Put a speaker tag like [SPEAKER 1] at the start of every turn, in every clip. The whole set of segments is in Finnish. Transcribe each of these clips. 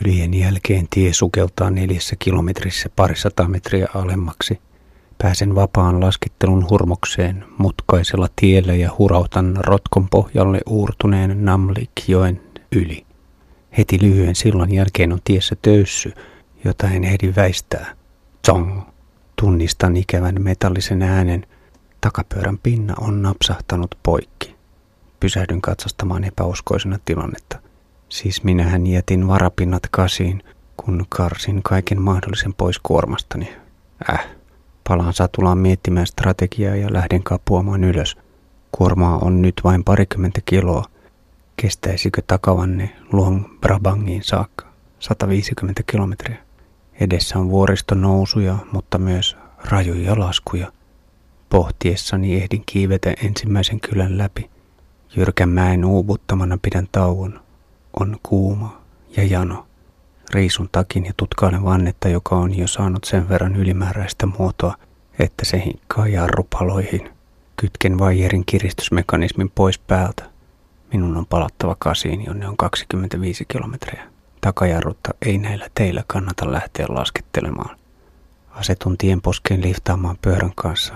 [SPEAKER 1] Hyljen jälkeen tie sukeltaa neljässä kilometrissä parisata metriä alemmaksi. Pääsen vapaan laskettelun hurmokseen mutkaisella tiellä ja hurautan rotkon pohjalle uurtuneen Namlikjoen yli. Heti lyhyen sillan jälkeen on tiessä töyssy, jota en ehdi väistää. Zong! Tunnistan ikävän metallisen äänen. Takapyörän pinna on napsahtanut poikki. Pysähdyn katsostamaan epäuskoisena tilannetta. Siis minähän jätin varapinnat kasiin, kun karsin kaiken mahdollisen pois kuormastani. Äh, palaan satulaan miettimään strategiaa ja lähden kapuamaan ylös. Kuormaa on nyt vain parikymmentä kiloa. Kestäisikö takavanne Luong Brabangiin saakka? 150 kilometriä. Edessä on vuoriston nousuja, mutta myös rajuja laskuja. Pohtiessani ehdin kiivetä ensimmäisen kylän läpi. Jyrkän mäen uuvuttamana pidän tauon. On kuuma ja jano. Riisun takin ja tutkailen vannetta, joka on jo saanut sen verran ylimääräistä muotoa, että se hinkkaa jarrupaloihin. Kytken vaijerin kiristysmekanismin pois päältä. Minun on palattava kasiin, jonne on 25 kilometriä. Takajarrutta ei näillä teillä kannata lähteä laskettelemaan. Asetun tienposkeen liftaamaan pyörän kanssa.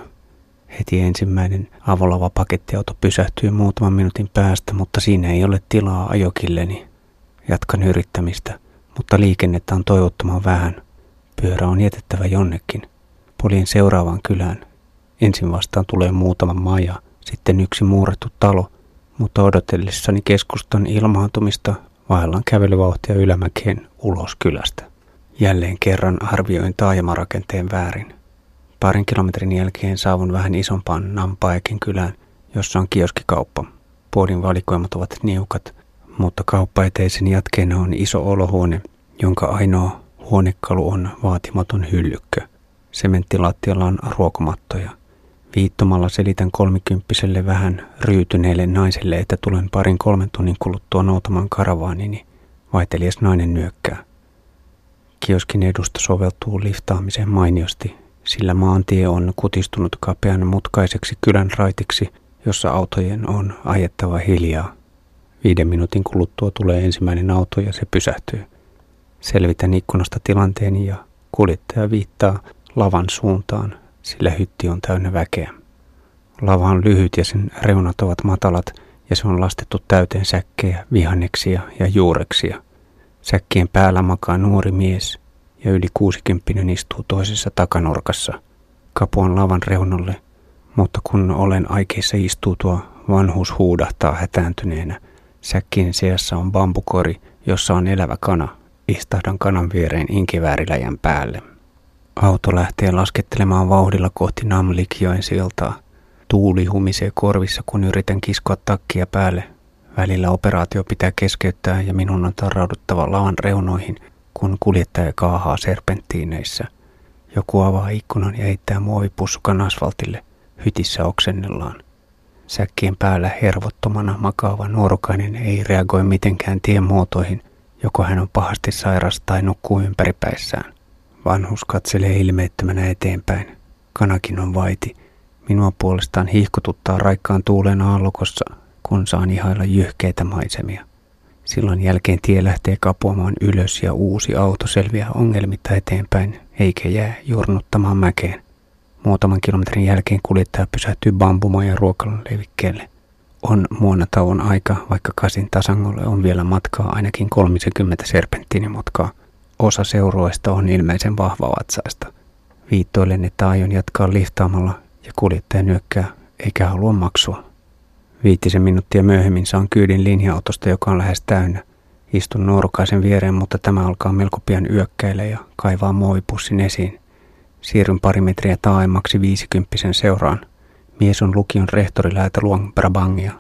[SPEAKER 1] Heti ensimmäinen avolava pakettiauto pysähtyy muutaman minuutin päästä, mutta siinä ei ole tilaa ajokilleni. Jatkan yrittämistä, mutta liikennettä on toivottoman vähän. Pyörä on jätettävä jonnekin. Polin seuraavaan kylään. Ensin vastaan tulee muutama maja, sitten yksi muurattu talo, mutta odotellessani keskustan ilmaantumista vaellan kävelyvauhtia ylämäkeen ulos kylästä. Jälleen kerran arvioin taajamarakenteen väärin. Parin kilometrin jälkeen saavun vähän isompaan Nampaekin kylään, jossa on kioskikauppa. Puolin valikoimat ovat niukat, mutta kauppaeteisen jatkeena on iso olohuone, jonka ainoa huonekalu on vaatimaton hyllykkö. Sementtilattialla on ruokomattoja – Viittomalla selitän kolmikymppiselle vähän ryytyneelle naiselle, että tulen parin kolmen tunnin kuluttua noutamaan karavaanini. Vaitelias nainen nyökkää. Kioskin edusta soveltuu liftaamiseen mainiosti, sillä maantie on kutistunut kapean mutkaiseksi kylän raitiksi, jossa autojen on ajettava hiljaa. Viiden minuutin kuluttua tulee ensimmäinen auto ja se pysähtyy. Selvitän ikkunasta tilanteeni ja kuljettaja viittaa lavan suuntaan, sillä hytti on täynnä väkeä. Lava on lyhyt ja sen reunat ovat matalat ja se on lastettu täyteen säkkejä, vihanneksia ja juureksia. Säkkien päällä makaa nuori mies ja yli kuusikymppinen istuu toisessa takanurkassa. Kapuan lavan reunalle, mutta kun olen aikeissa istuutua, vanhuus huudahtaa hätääntyneenä. Säkkien seassa on bambukori, jossa on elävä kana. Istahdan kanan viereen inkivääriläjän päälle. Auto lähtee laskettelemaan vauhdilla kohti Namlikjoen siltaa. Tuuli humisee korvissa, kun yritän kiskoa takkia päälle. Välillä operaatio pitää keskeyttää ja minun on tarrauduttava lavan reunoihin, kun kuljettaja kaahaa serpenttiineissä. Joku avaa ikkunan ja heittää muovipussukan asfaltille. Hytissä oksennellaan. Säkkien päällä hervottomana makaava nuorukainen ei reagoi mitenkään tien muotoihin, joko hän on pahasti sairas tai nukkuu ympäripäissään. Vanhus katselee ilmeettömänä eteenpäin. Kanakin on vaiti. Minua puolestaan hiihkututtaa raikkaan tuulen aallokossa, kun saan ihailla jyhkeitä maisemia. Silloin jälkeen tie lähtee kapuamaan ylös ja uusi auto selviää ongelmitta eteenpäin, eikä jää jurnuttamaan mäkeen. Muutaman kilometrin jälkeen kuljettaja pysähtyy bambumoja ruokalan levikkeelle. On muonatauon aika, vaikka kasin tasangolle on vielä matkaa ainakin 30 serpenttiinimotkaa – Osa seurueista on ilmeisen vahvavatsaista. Viittoilen, että aion jatkaa liftaamalla ja kuljettaja nyökkää eikä halua maksua. Viitisen minuuttia myöhemmin saan kyydin linja-autosta, joka on lähes täynnä. Istun nuorukaisen viereen, mutta tämä alkaa melko pian yökkäillä ja kaivaa muovipussin esiin. Siirryn pari metriä taaemmaksi viisikymppisen seuraan. Mies on lukion rehtori Läätä Luang Brabangia.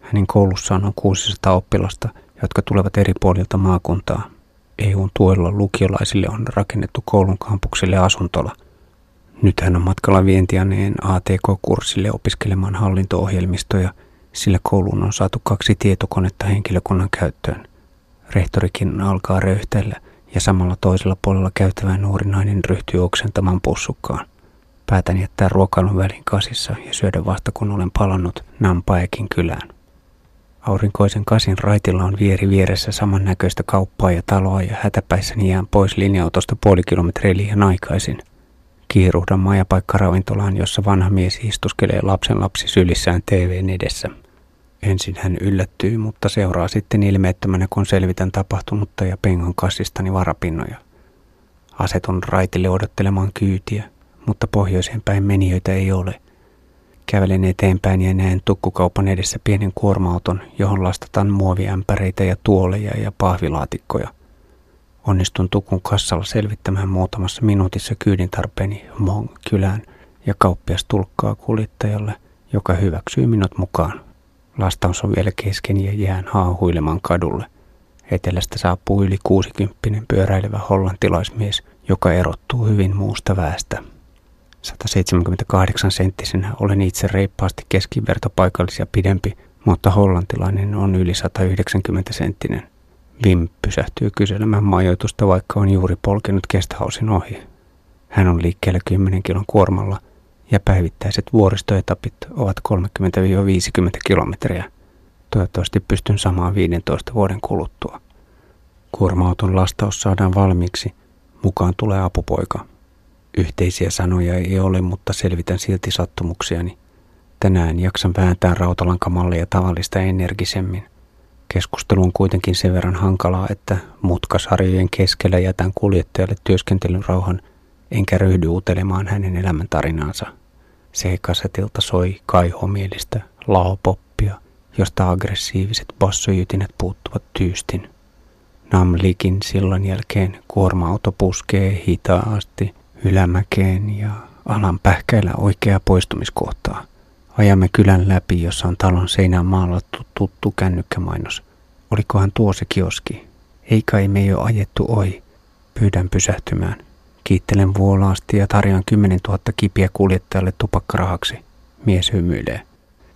[SPEAKER 1] Hänen koulussaan on 600 oppilasta, jotka tulevat eri puolilta maakuntaa. EUn tuella lukiolaisille on rakennettu koulun kampukselle asuntola. Nyt hän on matkalla vientianeen ATK-kurssille opiskelemaan hallinto-ohjelmistoja, sillä kouluun on saatu kaksi tietokonetta henkilökunnan käyttöön. Rehtorikin alkaa röyhtäillä ja samalla toisella puolella käytävä nuori nainen ryhtyy oksentamaan pussukkaan. Päätän jättää ruokailun välin kasissa ja syödä vasta kun olen palannut Nampaekin kylään. Aurinkoisen kasin raitilla on vieri vieressä samannäköistä kauppaa ja taloa ja hätäpäissäni jään pois linja-autosta puoli kilometriä liian aikaisin. Kiiruhdan majapaikkaravintolaan, jossa vanha mies istuskelee lapsen lapsi sylissään TVn edessä. Ensin hän yllättyy, mutta seuraa sitten ilmeettömänä, kun selvitän tapahtunutta ja pengon kassistani varapinnoja. Asetun raitille odottelemaan kyytiä, mutta pohjoiseen päin menijöitä ei ole – Kävelen eteenpäin ja näen tukkukaupan edessä pienen kuorma-auton, johon lastataan muoviämpäreitä ja tuoleja ja pahvilaatikkoja. Onnistun tukun kassalla selvittämään muutamassa minuutissa kyydin tarpeeni Mong kylään ja kauppias tulkkaa kuljettajalle, joka hyväksyy minut mukaan. Lastaus on vielä kesken ja jään haahuilemaan kadulle. Etelästä saapuu yli 60 pyöräilevä hollantilaismies, joka erottuu hyvin muusta väestä. 178 senttisenä olen itse reippaasti keskivertopaikallisia pidempi, mutta hollantilainen on yli 190 senttinen. Vim pysähtyy kyselemään majoitusta, vaikka on juuri polkenut kesthausin ohi. Hän on liikkeellä 10 kilon kuormalla ja päivittäiset vuoristoetapit ovat 30-50 kilometriä. Toivottavasti pystyn samaan 15 vuoden kuluttua. Kuorma-auton lastaus saadaan valmiiksi. Mukaan tulee apupoika. Yhteisiä sanoja ei ole, mutta selvitän silti sattumuksiani. Tänään jaksan vääntää rautalankamallia tavallista energisemmin. Keskustelu on kuitenkin sen verran hankalaa, että mutkasarjojen keskellä jätän kuljettajalle työskentelyn rauhan, enkä ryhdy utelemaan hänen elämäntarinaansa. Seikasetilta soi kaihomielistä laopoppia, josta aggressiiviset bassojytinät puuttuvat tyystin. Namlikin sillan jälkeen kuorma-auto puskee hitaasti – ylämäkeen ja alan pähkäillä oikeaa poistumiskohtaa. Ajamme kylän läpi, jossa on talon seinään maalattu tuttu kännykkämainos. Olikohan tuo se kioski? Ei kai me jo ajettu oi. Pyydän pysähtymään. Kiittelen vuolaasti ja tarjoan 10 000 kipiä kuljettajalle tupakkarahaksi. Mies hymyilee.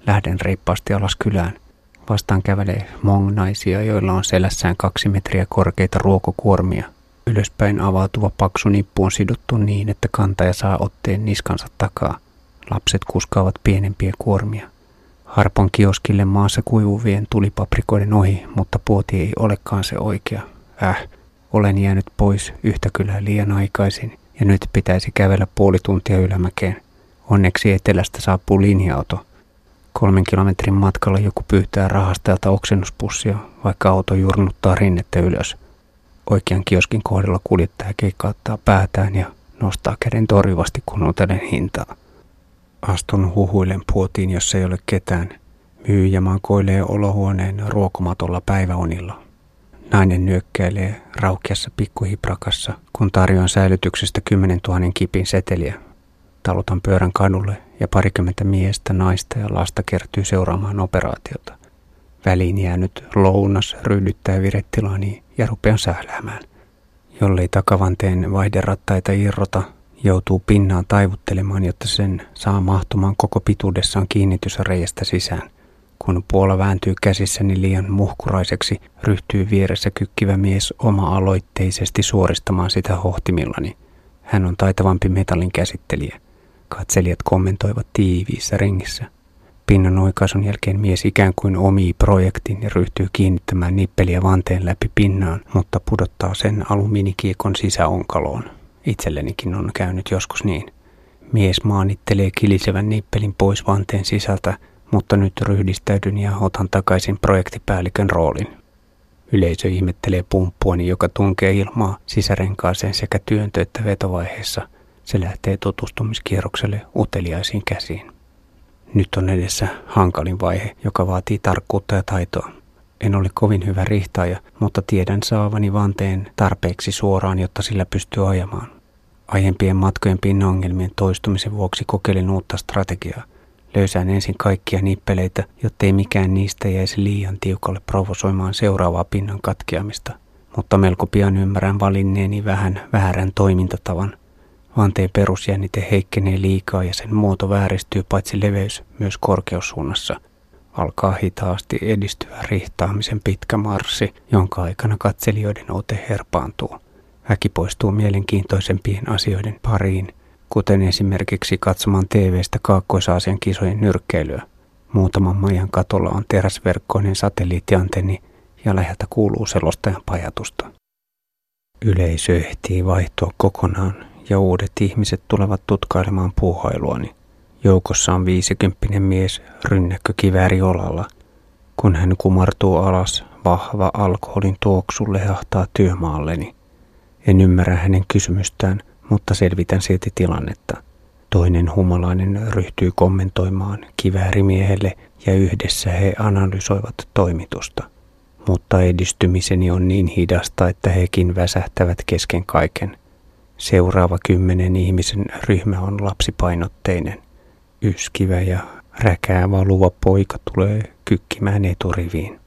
[SPEAKER 1] Lähden reippaasti alas kylään. Vastaan kävelee mong-naisia, joilla on selässään kaksi metriä korkeita ruokokuormia. Ylöspäin avautuva paksu nippu on sidottu niin, että kantaja saa otteen niskansa takaa. Lapset kuskaavat pienempiä kuormia. Harpon kioskille maassa kuivuvien tulipaprikoiden ohi, mutta puoti ei olekaan se oikea. Äh, olen jäänyt pois yhtä kylää liian aikaisin ja nyt pitäisi kävellä puoli tuntia ylämäkeen. Onneksi etelästä saapuu linja-auto. Kolmen kilometrin matkalla joku pyytää rahastajalta oksennuspussia, vaikka auto jurnuttaa rinnettä ylös. Oikean kioskin kohdalla kuljettaja keikkauttaa päätään ja nostaa käden torjuvasti kunnutelen hintaa. Astun huhuilen puotiin, jossa ei ole ketään. Myyjä makoilee olohuoneen ruokomatolla päiväunilla. Nainen nyökkäilee raukeassa pikkuhiprakassa, kun tarjoan säilytyksestä 10 000 kipin seteliä. Talutan pyörän kadulle ja parikymmentä miestä, naista ja lasta kertyy seuraamaan operaatiota. Väliin jäänyt lounas ryhdyttää virettilaani ja rupean sähläämään. Jollei takavanteen vaihderattaita irrota, joutuu pinnaan taivuttelemaan, jotta sen saa mahtumaan koko pituudessaan kiinnitysreiästä sisään. Kun puola vääntyy käsissäni liian muhkuraiseksi, ryhtyy vieressä kykkivä mies oma-aloitteisesti suoristamaan sitä hohtimillani. Hän on taitavampi metallin käsittelijä. Katselijat kommentoivat tiiviissä ringissä. Pinnan oikaisun jälkeen mies ikään kuin omii projektin ja ryhtyy kiinnittämään nippeliä vanteen läpi pinnaan, mutta pudottaa sen alumiinikiekon sisäonkaloon. Itsellenikin on käynyt joskus niin. Mies maanittelee kilisevän nippelin pois vanteen sisältä, mutta nyt ryhdistäydyn ja otan takaisin projektipäällikön roolin. Yleisö ihmettelee pumppuani, joka tunkee ilmaa sisärenkaaseen sekä työntö- että vetovaiheessa. Se lähtee tutustumiskierrokselle uteliaisiin käsiin. Nyt on edessä hankalin vaihe, joka vaatii tarkkuutta ja taitoa. En ole kovin hyvä rihtaaja, mutta tiedän saavani vanteen tarpeeksi suoraan, jotta sillä pystyy ajamaan. Aiempien matkojen pinnongelmien toistumisen vuoksi kokeilin uutta strategiaa. Löysään ensin kaikkia nippeleitä, jottei mikään niistä jäisi liian tiukalle provosoimaan seuraavaa pinnan katkeamista. Mutta melko pian ymmärrän valinneeni vähän väärän toimintatavan – Vanteen perusjännite heikkenee liikaa ja sen muoto vääristyy paitsi leveys myös korkeussuunnassa. Alkaa hitaasti edistyä rihtaamisen pitkä marssi, jonka aikana katselijoiden ote herpaantuu. Väki poistuu mielenkiintoisempien asioiden pariin, kuten esimerkiksi katsomaan TV-stä Kaakkois-Aasian kisojen nyrkkeilyä. Muutaman majan katolla on teräsverkkoinen satelliittiantenni ja läheltä kuuluu selostajan pajatusta. Yleisö ehtii vaihtua kokonaan ja uudet ihmiset tulevat tutkailemaan puuhailuani. Joukossa on viisikymppinen mies rynnäkkökivääri olalla. Kun hän kumartuu alas, vahva alkoholin tuoksu lehahtaa työmaalleni. En ymmärrä hänen kysymystään, mutta selvitän silti tilannetta. Toinen humalainen ryhtyy kommentoimaan kiväärimiehelle ja yhdessä he analysoivat toimitusta. Mutta edistymiseni on niin hidasta, että hekin väsähtävät kesken kaiken. Seuraava kymmenen ihmisen ryhmä on lapsipainotteinen. Yskivä ja räkää valuva poika tulee kykkimään eturiviin.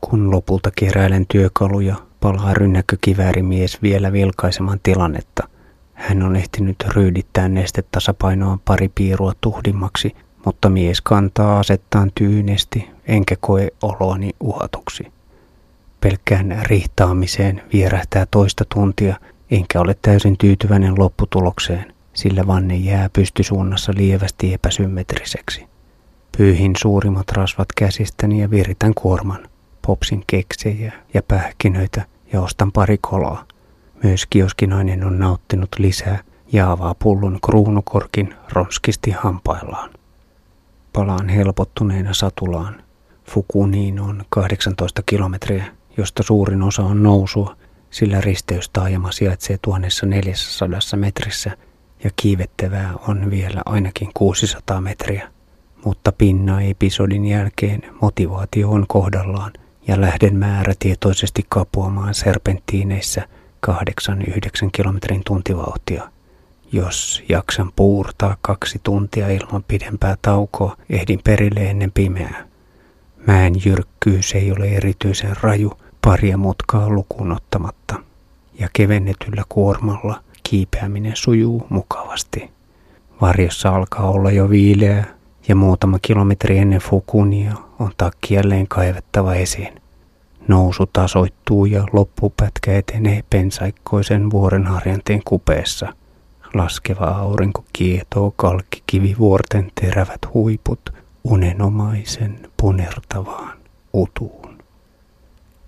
[SPEAKER 1] Kun lopulta keräilen työkaluja, palaa rynnäkkökiväärimies vielä vilkaisemaan tilannetta – hän on ehtinyt ryydittää nestetasapainoa pari piirua tuhdimmaksi, mutta mies kantaa asettaan tyynesti, enkä koe oloani uhatuksi. Pelkkään rihtaamiseen vierähtää toista tuntia, enkä ole täysin tyytyväinen lopputulokseen, sillä vanne jää pystysuunnassa lievästi epäsymmetriseksi. Pyyhin suurimmat rasvat käsistäni ja viritän kuorman. Popsin keksejä ja pähkinöitä ja ostan pari kolaa. Myös kioskinainen on nauttinut lisää ja avaa pullon kruunukorkin ronskisti hampaillaan. Palaan helpottuneena satulaan. Fukuniin on 18 kilometriä, josta suurin osa on nousua, sillä risteystaajama sijaitsee 1400 metrissä ja kiivettävää on vielä ainakin 600 metriä. Mutta pinna-episodin jälkeen motivaatio on kohdallaan ja lähden määrätietoisesti kapuamaan serpenttiineissä – 8-9 kilometrin tuntivauhtia. Jos jaksan puurtaa kaksi tuntia ilman pidempää taukoa, ehdin perille ennen pimeää. Mäen jyrkkyys ei ole erityisen raju paria mutkaa lukuun ottamatta, ja kevennetyllä kuormalla kiipeäminen sujuu mukavasti. Varjossa alkaa olla jo viileää, ja muutama kilometri ennen Fukunia on takki jälleen kaivettava esiin. Nousu tasoittuu ja loppupätkä etenee pensaikkoisen vuorenharjanteen kupeessa. Laskeva aurinko kietoo kalkkikivivuorten terävät huiput unenomaisen punertavaan utuun.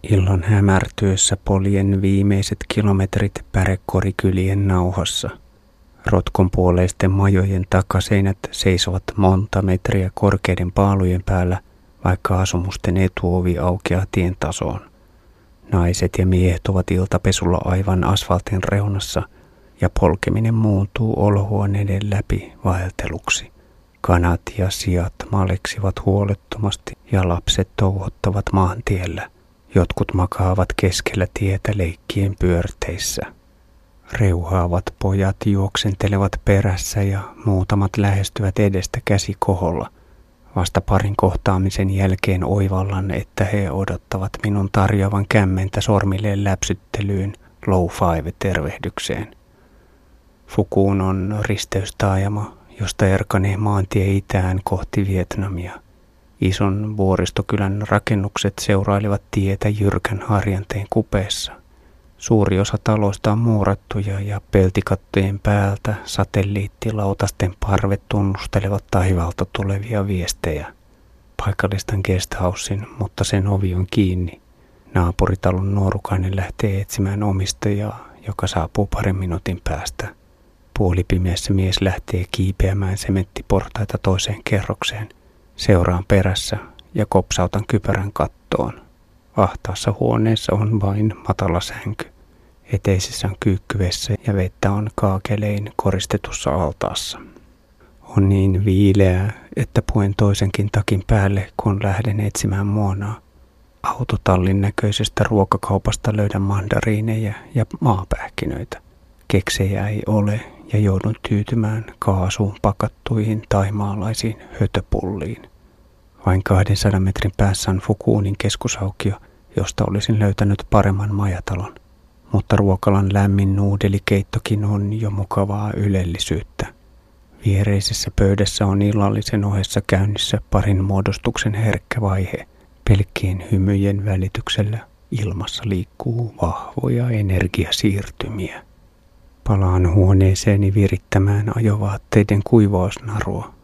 [SPEAKER 1] Illan hämärtyessä poljen viimeiset kilometrit pärekorikylien nauhassa. Rotkon puoleisten majojen takaseinät seisovat monta metriä korkeiden paalujen päällä – vaikka asumusten etuovi aukeaa tien tasoon. Naiset ja miehet ovat iltapesulla aivan asfaltin reunassa ja polkeminen muuntuu olohuoneiden läpi vaelteluksi. Kanat ja sijat maleksivat huolettomasti ja lapset touhottavat maantiellä. Jotkut makaavat keskellä tietä leikkien pyörteissä. Reuhaavat pojat juoksentelevat perässä ja muutamat lähestyvät edestä käsi koholla – Vasta parin kohtaamisen jälkeen oivallan, että he odottavat minun tarjoavan kämmentä sormilleen läpsyttelyyn low five-tervehdykseen. Fukuun on risteystaajama, josta erkanee maantie itään kohti Vietnamia. Ison vuoristokylän rakennukset seurailivat tietä jyrkän harjanteen kupeessa. Suuri osa taloista on muurattuja ja peltikattojen päältä satelliittilautasten parvet tunnustelevat taivalta tulevia viestejä. Paikallistan guesthousein, mutta sen ovi on kiinni. Naapuritalon nuorukainen lähtee etsimään omistajaa, joka saapuu parin minuutin päästä. Puolipimeässä mies lähtee kiipeämään sementtiportaita toiseen kerrokseen. Seuraan perässä ja kopsautan kypärän kattoon. Ahtaassa huoneessa on vain matala sänky. Eteisessä on kyykkyvessä ja vettä on kaakelein koristetussa altaassa. On niin viileää, että puen toisenkin takin päälle, kun lähden etsimään muonaa. Autotallin näköisestä ruokakaupasta löydän mandariineja ja maapähkinöitä. Keksejä ei ole ja joudun tyytymään kaasuun pakattuihin taimaalaisiin hötöpulliin. Vain 200 metrin päässä on Fukuunin keskusaukio, josta olisin löytänyt paremman majatalon. Mutta ruokalan lämmin nuudelikeittokin on jo mukavaa ylellisyyttä. Viereisessä pöydässä on illallisen ohessa käynnissä parin muodostuksen herkkä vaihe. Pelkkien hymyjen välityksellä ilmassa liikkuu vahvoja energiasiirtymiä. Palaan huoneeseeni virittämään ajovaatteiden kuivausnarua.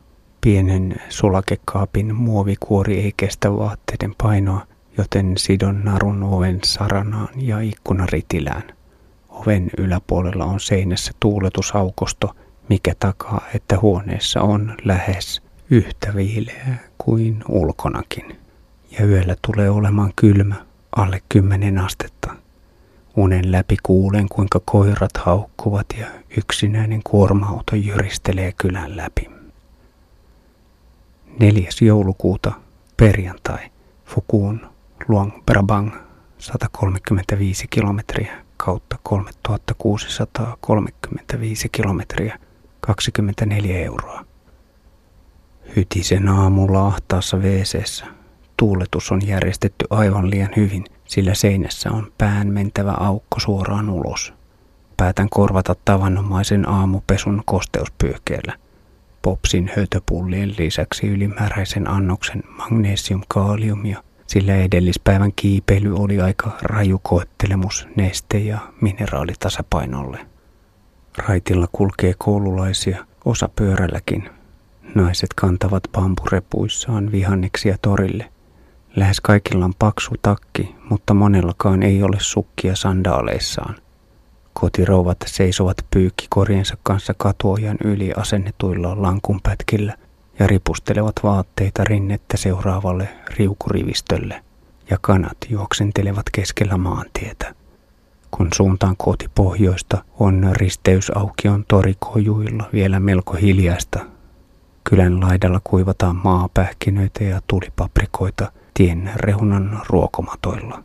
[SPEAKER 1] Pienen sulakekaapin muovikuori ei kestä vaatteiden painoa, joten sidon narun oven saranaan ja ikkunaritilään. Oven yläpuolella on seinässä tuuletusaukosto, mikä takaa, että huoneessa on lähes yhtä viileää kuin ulkonakin. Ja yöllä tulee olemaan kylmä, alle 10 astetta. Unen läpi kuulen, kuinka koirat haukkuvat ja yksinäinen kuorma-auto jyristelee kylän läpi. 4. joulukuuta, perjantai, Fukuun, Luang Prabang, 135 kilometriä kautta 3635 kilometriä, 24 euroa. Hytisen aamulla ahtaassa wc Tuuletus on järjestetty aivan liian hyvin, sillä seinässä on pään mentävä aukko suoraan ulos. Päätän korvata tavanomaisen aamupesun kosteuspyyhkeellä. Popsin hötöpullien lisäksi ylimääräisen annoksen magnesiumkaaliumia, sillä edellispäivän kiipeily oli aika raju koettelemus neste- ja mineraalitasapainolle. Raitilla kulkee koululaisia, osa pyörälläkin. Naiset kantavat bamburepuissaan vihanneksia torille. Lähes kaikilla on paksu takki, mutta monellakaan ei ole sukkia sandaaleissaan. Kotirouvat seisovat pyykkikoriensa kanssa katuojan yli asennetuilla lankunpätkillä ja ripustelevat vaatteita rinnettä seuraavalle riukurivistölle, ja kanat juoksentelevat keskellä maantietä. Kun suuntaan kohti pohjoista on risteysaukion torikojuilla vielä melko hiljaista. Kylän laidalla kuivataan maapähkinöitä ja tulipaprikoita – tien rehunan ruokomatoilla.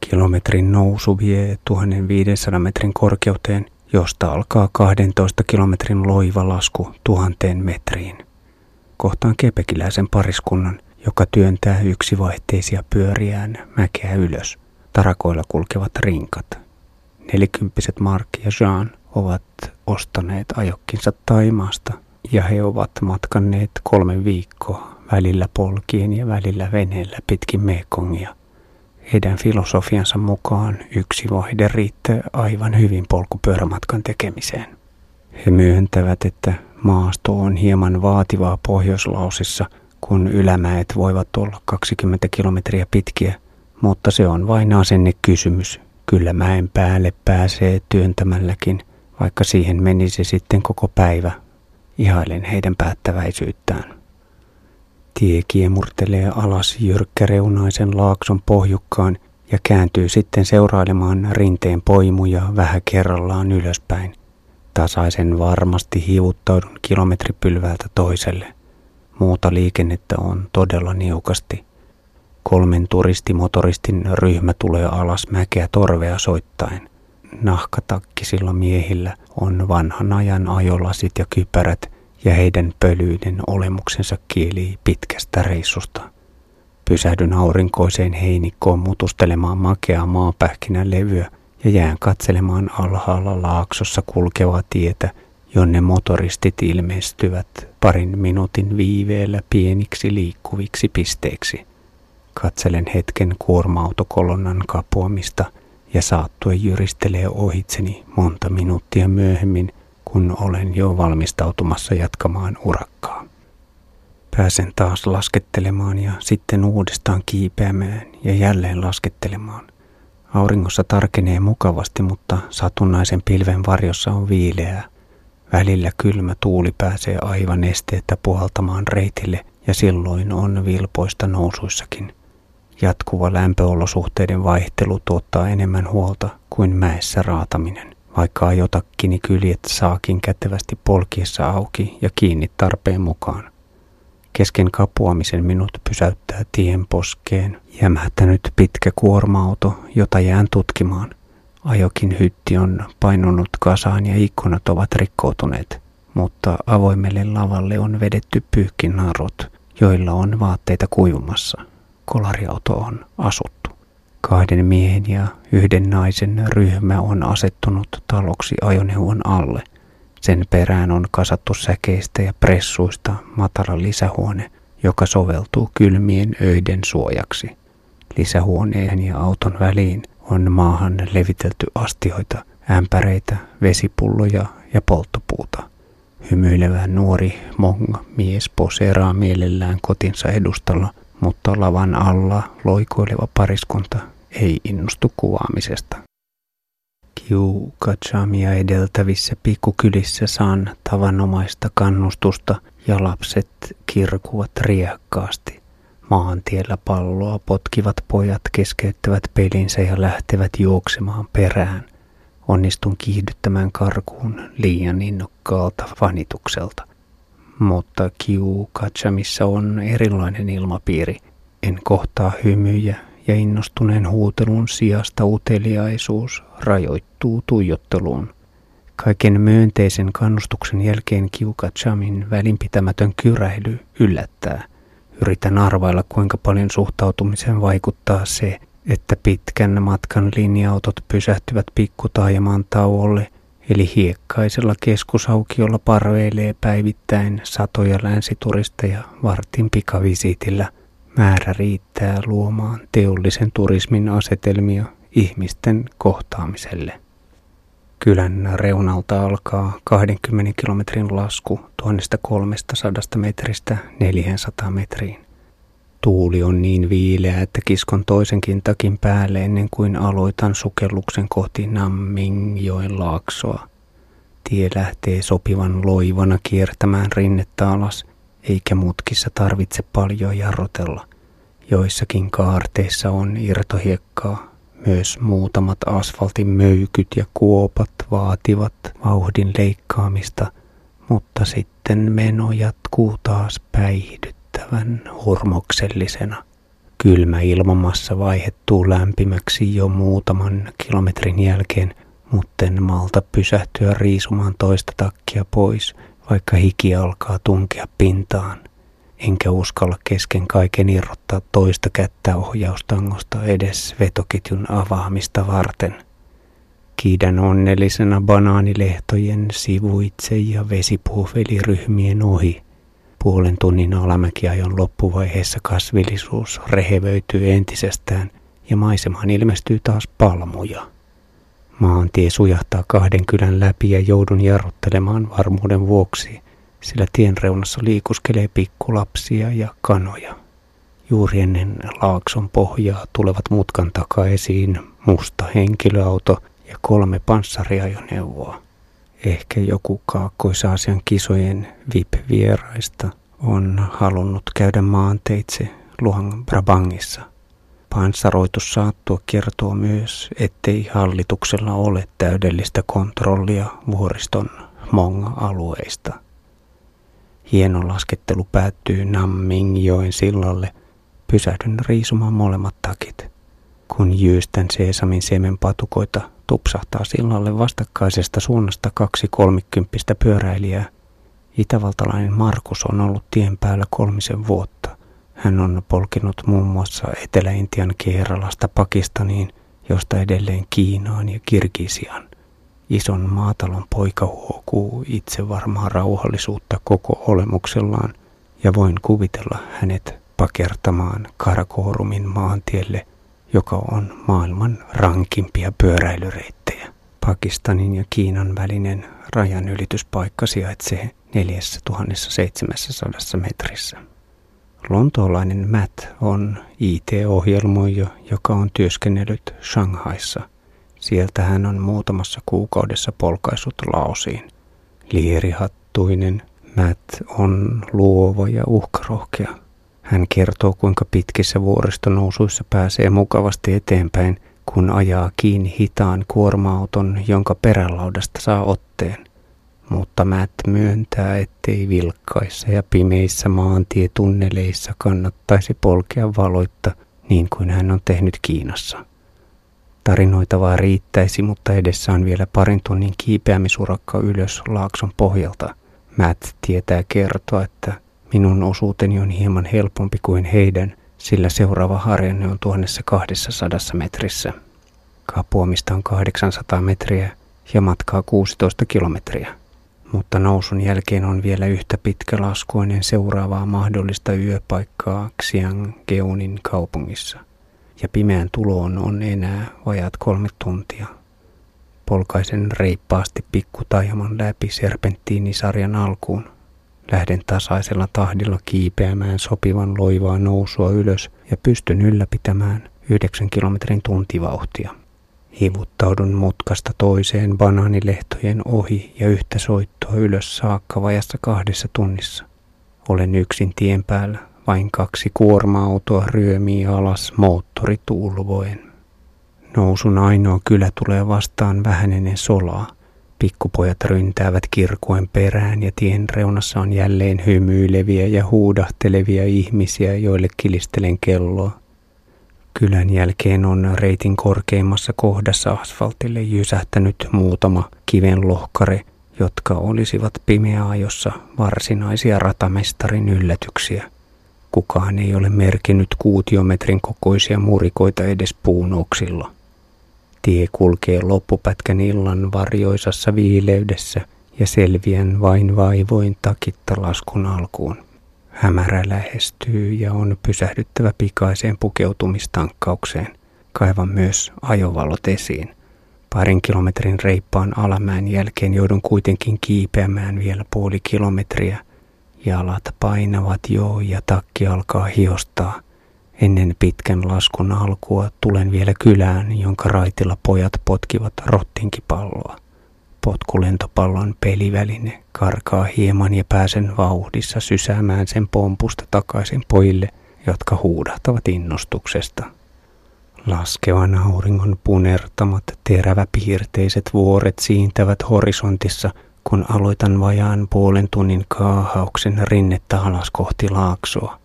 [SPEAKER 1] Kilometrin nousu vie 1500 metrin korkeuteen, josta alkaa 12 kilometrin loiva lasku tuhanteen metriin. Kohtaan kepekiläisen pariskunnan, joka työntää yksivaihteisia pyöriään mäkeä ylös. Tarakoilla kulkevat rinkat. Nelikymppiset Mark ja Jean ovat ostaneet ajokkinsa Taimaasta ja he ovat matkanneet kolme viikkoa välillä polkien ja välillä veneellä pitkin Mekongia. Heidän filosofiansa mukaan yksi vaihde riittää aivan hyvin polkupyörämatkan tekemiseen. He myöntävät, että maasto on hieman vaativaa pohjoislausissa, kun ylämäet voivat olla 20 kilometriä pitkiä, mutta se on vain asenne kysymys. Kyllä mäen päälle pääsee työntämälläkin, vaikka siihen menisi sitten koko päivä. Ihailen heidän päättäväisyyttään. Tie kiemurtelee alas jyrkkäreunaisen laakson pohjukkaan ja kääntyy sitten seurailemaan rinteen poimuja vähän kerrallaan ylöspäin. Tasaisen varmasti hivuttaudun kilometripylvältä toiselle. Muuta liikennettä on todella niukasti. Kolmen turistimotoristin ryhmä tulee alas mäkeä torvea soittaen. Nahkatakkisilla miehillä on vanhan ajan ajolasit ja kypärät ja heidän pölyinen olemuksensa kieli pitkästä reissusta. Pysähdyn aurinkoiseen heinikkoon mutustelemaan makeaa maapähkinän levyä ja jään katselemaan alhaalla laaksossa kulkevaa tietä, jonne motoristit ilmestyvät parin minuutin viiveellä pieniksi liikkuviksi pisteiksi. Katselen hetken kuorma-autokolonnan kapuamista ja saattue jyristelee ohitseni monta minuuttia myöhemmin – kun olen jo valmistautumassa jatkamaan urakkaa. Pääsen taas laskettelemaan ja sitten uudestaan kiipeämään ja jälleen laskettelemaan. Auringossa tarkenee mukavasti, mutta satunnaisen pilven varjossa on viileää. Välillä kylmä tuuli pääsee aivan esteettä puhaltamaan reitille ja silloin on vilpoista nousuissakin. Jatkuva lämpöolosuhteiden vaihtelu tuottaa enemmän huolta kuin mäessä raataminen vaikka ajotakkini kyljet saakin kätevästi polkiessa auki ja kiinni tarpeen mukaan. Kesken kapuamisen minut pysäyttää tien poskeen jämähtänyt pitkä kuorma-auto, jota jään tutkimaan. Ajokin hytti on painunut kasaan ja ikkunat ovat rikkoutuneet, mutta avoimelle lavalle on vedetty pyyhkinarut, joilla on vaatteita kuivumassa. Kolariauto on asuttu. Kahden miehen ja yhden naisen ryhmä on asettunut taloksi ajoneuvon alle. Sen perään on kasattu säkeistä ja pressuista matala lisähuone, joka soveltuu kylmien öiden suojaksi. Lisähuoneen ja auton väliin on maahan levitelty astioita, ämpäreitä, vesipulloja ja polttopuuta. Hymyilevä nuori Mong mies poseeraa mielellään kotinsa edustalla, mutta lavan alla loikoileva pariskunta ei innostu kuvaamisesta. Kiukachamia edeltävissä pikkukylissä saan tavanomaista kannustusta ja lapset kirkuvat riekkaasti. Maantiellä palloa potkivat pojat keskeyttävät pelinsä ja lähtevät juoksemaan perään. Onnistun kiihdyttämään karkuun liian innokkaalta fanitukselta. Mutta Kiukachamissa on erilainen ilmapiiri. En kohtaa hymyjä ja innostuneen huutelun sijasta uteliaisuus rajoittuu tuijotteluun. Kaiken myönteisen kannustuksen jälkeen Kiuka Chamin välinpitämätön kyräily yllättää. Yritän arvailla, kuinka paljon suhtautumiseen vaikuttaa se, että pitkän matkan linja-autot pysähtyvät pikkutaajamaan tauolle, eli hiekkaisella keskusaukiolla parveilee päivittäin satoja länsituristeja vartin pikavisiitillä – Määrä riittää luomaan teollisen turismin asetelmia ihmisten kohtaamiselle. Kylän reunalta alkaa 20 kilometrin lasku 1300 metristä 400 metriin. Tuuli on niin viileä, että kiskon toisenkin takin päälle ennen kuin aloitan sukelluksen kohti Nammingjoen laaksoa. Tie lähtee sopivan loivana kiertämään rinnettä alas – eikä mutkissa tarvitse paljon jarrutella. Joissakin kaarteissa on irtohiekkaa. Myös muutamat asfaltin möykyt ja kuopat vaativat vauhdin leikkaamista, mutta sitten meno jatkuu taas päihdyttävän hurmoksellisena. Kylmä ilmamassa vaihettuu lämpimäksi jo muutaman kilometrin jälkeen, mutten malta pysähtyä riisumaan toista takkia pois – vaikka hiki alkaa tunkea pintaan, enkä uskalla kesken kaiken irrottaa toista kättä ohjaustangosta edes vetoketjun avaamista varten. Kiidän onnellisena banaanilehtojen sivuitse ja vesipuhveliryhmien ohi. Puolen tunnin alamäkiajon loppuvaiheessa kasvillisuus rehevöityy entisestään ja maisemaan ilmestyy taas palmuja. Maantie sujahtaa kahden kylän läpi ja joudun jarruttelemaan varmuuden vuoksi, sillä tien reunassa liikuskelee pikkulapsia ja kanoja. Juuri ennen laakson pohjaa tulevat mutkan takaa esiin musta henkilöauto ja kolme panssariajoneuvoa. Ehkä joku Kaakkois-Aasian kisojen VIP-vieraista on halunnut käydä maanteitse Luang Brabangissa – Panssaroitu saattua kertoo myös, ettei hallituksella ole täydellistä kontrollia vuoriston Mong-alueista. Hieno laskettelu päättyy Nammingjoen sillalle. Pysähdyn riisumaan molemmat takit. Kun jyystän seesamin siemenpatukoita, tupsahtaa sillalle vastakkaisesta suunnasta kaksi kolmikymppistä pyöräilijää. Itävaltalainen Markus on ollut tien päällä kolmisen vuotta. Hän on polkinut muun muassa Etelä-Intian Keralasta Pakistaniin, josta edelleen Kiinaan ja Kirgisian. Ison maatalon poika huokuu itse varmaa rauhallisuutta koko olemuksellaan ja voin kuvitella hänet pakertamaan Karakoorumin maantielle, joka on maailman rankimpia pyöräilyreittejä. Pakistanin ja Kiinan välinen rajanylityspaikka sijaitsee 4700 metrissä. Lontoolainen Matt on IT-ohjelmoija, joka on työskennellyt Shanghaissa. Sieltä hän on muutamassa kuukaudessa polkaisut Laosiin. Lierihattuinen Matt on luova ja uhkarohkea. Hän kertoo, kuinka pitkissä vuoristonousuissa pääsee mukavasti eteenpäin, kun ajaa kiinni hitaan kuorma-auton, jonka perälaudasta saa otteen – mutta Matt myöntää, ettei vilkkaissa ja pimeissä maantietunneleissa kannattaisi polkea valoitta niin kuin hän on tehnyt Kiinassa. Tarinoitavaa riittäisi, mutta edessä on vielä parin tunnin kiipeämisurakka ylös laakson pohjalta. Matt tietää kertoa, että minun osuuteni on hieman helpompi kuin heidän, sillä seuraava harjanne on 1200 metrissä. Kapuamista on 800 metriä ja matkaa 16 kilometriä mutta nousun jälkeen on vielä yhtä pitkä lasku ennen seuraavaa mahdollista yöpaikkaa Xiangeunin kaupungissa. Ja pimeän tuloon on enää vajaat kolme tuntia. polkaisen reippaasti pikkutaihaman läpi serpenttiinisarjan alkuun. Lähden tasaisella tahdilla kiipeämään sopivan loivaa nousua ylös ja pystyn ylläpitämään 9 kilometrin tuntivauhtia. Hivuttaudun mutkasta toiseen banaanilehtojen ohi ja yhtä soittoa ylös saakka vajassa kahdessa tunnissa. Olen yksin tien päällä, vain kaksi kuorma-autoa ryömii alas moottori tuulvoen. Nousun ainoa kylä tulee vastaan vähän ennen solaa. Pikkupojat ryntäävät kirkuen perään ja tien reunassa on jälleen hymyileviä ja huudahtelevia ihmisiä, joille kilistelen kelloa. Kylän jälkeen on reitin korkeimmassa kohdassa asfaltille jysähtänyt muutama kiven lohkare, jotka olisivat pimeäajossa varsinaisia ratamestarin yllätyksiä. Kukaan ei ole merkinnyt kuutiometrin kokoisia murikoita edes puunoksilla. Tie kulkee loppupätkän illan varjoisassa viileydessä ja selviän vain vaivoin takitta laskun alkuun. Hämärä lähestyy ja on pysähdyttävä pikaiseen pukeutumistankkaukseen. Kaivan myös ajovalot esiin. Parin kilometrin reippaan alamäen jälkeen joudun kuitenkin kiipeämään vielä puoli kilometriä. Jalat painavat jo ja takki alkaa hiostaa. Ennen pitkän laskun alkua tulen vielä kylään, jonka raitilla pojat potkivat rottinkipalloa. Potkulentopallon peliväline karkaa hieman ja pääsen vauhdissa sysäämään sen pompusta takaisin pojille, jotka huudahtavat innostuksesta. Laskevan auringon punertamat teräväpiirteiset vuoret siintävät horisontissa, kun aloitan vajaan puolen tunnin kaahauksen rinnettä alas kohti laaksoa.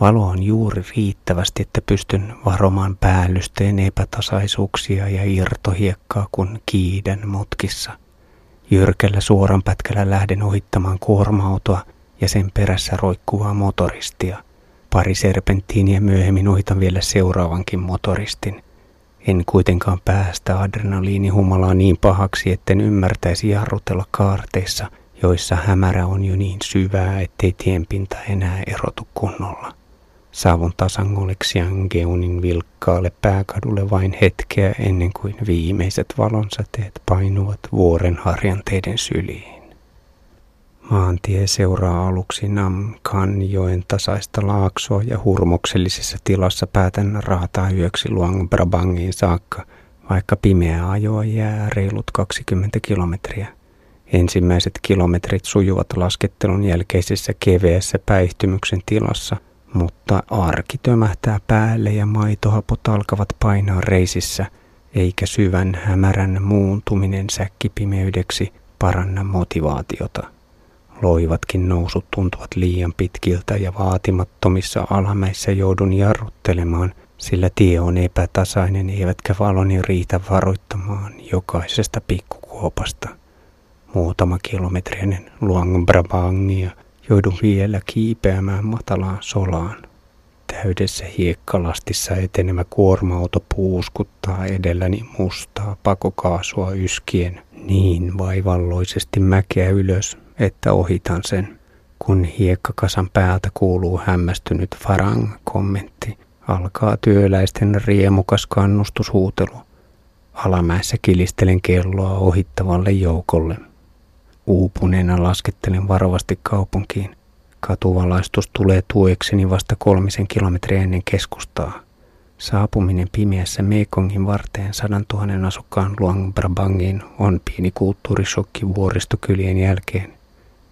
[SPEAKER 1] Valo on juuri riittävästi, että pystyn varomaan päällysteen epätasaisuuksia ja irtohiekkaa, kun kiiden mutkissa – Jyrkällä suoran pätkällä lähden ohittamaan kuorma-autoa ja sen perässä roikkuvaa motoristia. Pari serpenttiiniä myöhemmin ohitan vielä seuraavankin motoristin. En kuitenkaan päästä adrenaliinihumalaa niin pahaksi, etten ymmärtäisi jarrutella kaarteissa, joissa hämärä on jo niin syvää, ettei tienpinta enää erotu kunnolla. Saavun tasangoleksian Geunin vilkkaalle pääkadulle vain hetkeä ennen kuin viimeiset valonsäteet painuvat vuoren harjanteiden syliin. Maantie seuraa aluksi Namkanjoen tasaista laaksoa ja hurmoksellisessa tilassa päätän raataa yöksi Luang Brabangiin saakka, vaikka pimeä ajoa jää reilut 20 kilometriä. Ensimmäiset kilometrit sujuvat laskettelun jälkeisessä keveässä päihtymyksen tilassa – mutta arki tömähtää päälle ja maitohapot alkavat painaa reisissä, eikä syvän hämärän muuntuminen säkkipimeydeksi paranna motivaatiota. Loivatkin nousut tuntuvat liian pitkiltä ja vaatimattomissa alamäissä joudun jarruttelemaan, sillä tie on epätasainen eivätkä valoni riitä varoittamaan jokaisesta pikkukuopasta. Muutama kilometri ennen Luang Brabangia joudun vielä kiipeämään matalaan solaan. Täydessä hiekkalastissa etenemä kuorma-auto puuskuttaa edelläni mustaa pakokaasua yskien niin vaivalloisesti mäkeä ylös, että ohitan sen. Kun hiekkakasan päältä kuuluu hämmästynyt Farang-kommentti, alkaa työläisten riemukas kannustushuutelu. Alamäessä kilistelen kelloa ohittavalle joukolle – Uupuneena laskettelen varovasti kaupunkiin. Katuvalaistus tulee tuekseni vasta kolmisen kilometriä ennen keskustaa. Saapuminen pimeässä Mekongin varteen sadan tuhannen asukkaan Luang Prabangiin on pieni kulttuurishokki vuoristokylien jälkeen.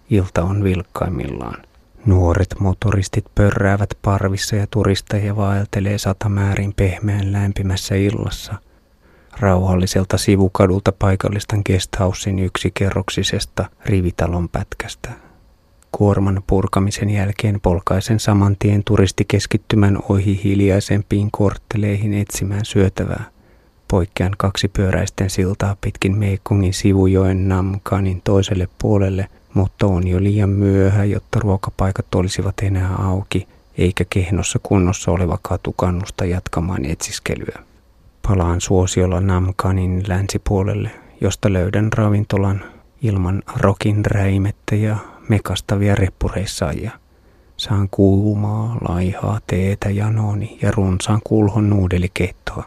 [SPEAKER 1] Ilta on vilkkaimmillaan. Nuoret motoristit pörräävät parvissa ja turistajia vaeltelee satamäärin pehmeän lämpimässä illassa – rauhalliselta sivukadulta paikallistan guesthousein yksikerroksisesta rivitalon pätkästä. Kuorman purkamisen jälkeen polkaisen saman tien turistikeskittymän ohi hiljaisempiin kortteleihin etsimään syötävää. Poikkean pyöräisten siltaa pitkin Meikungin sivujoen Namkanin toiselle puolelle, mutta on jo liian myöhä, jotta ruokapaikat olisivat enää auki, eikä kehnossa kunnossa oleva katu kannusta jatkamaan etsiskelyä. Palaan suosiolla Namkanin länsipuolelle, josta löydän ravintolan ilman rokin räimettä ja mekastavia reppureissaajia. Saan kuumaa, laihaa teetä janoni ja runsaan kulhon nuudelikeittoa.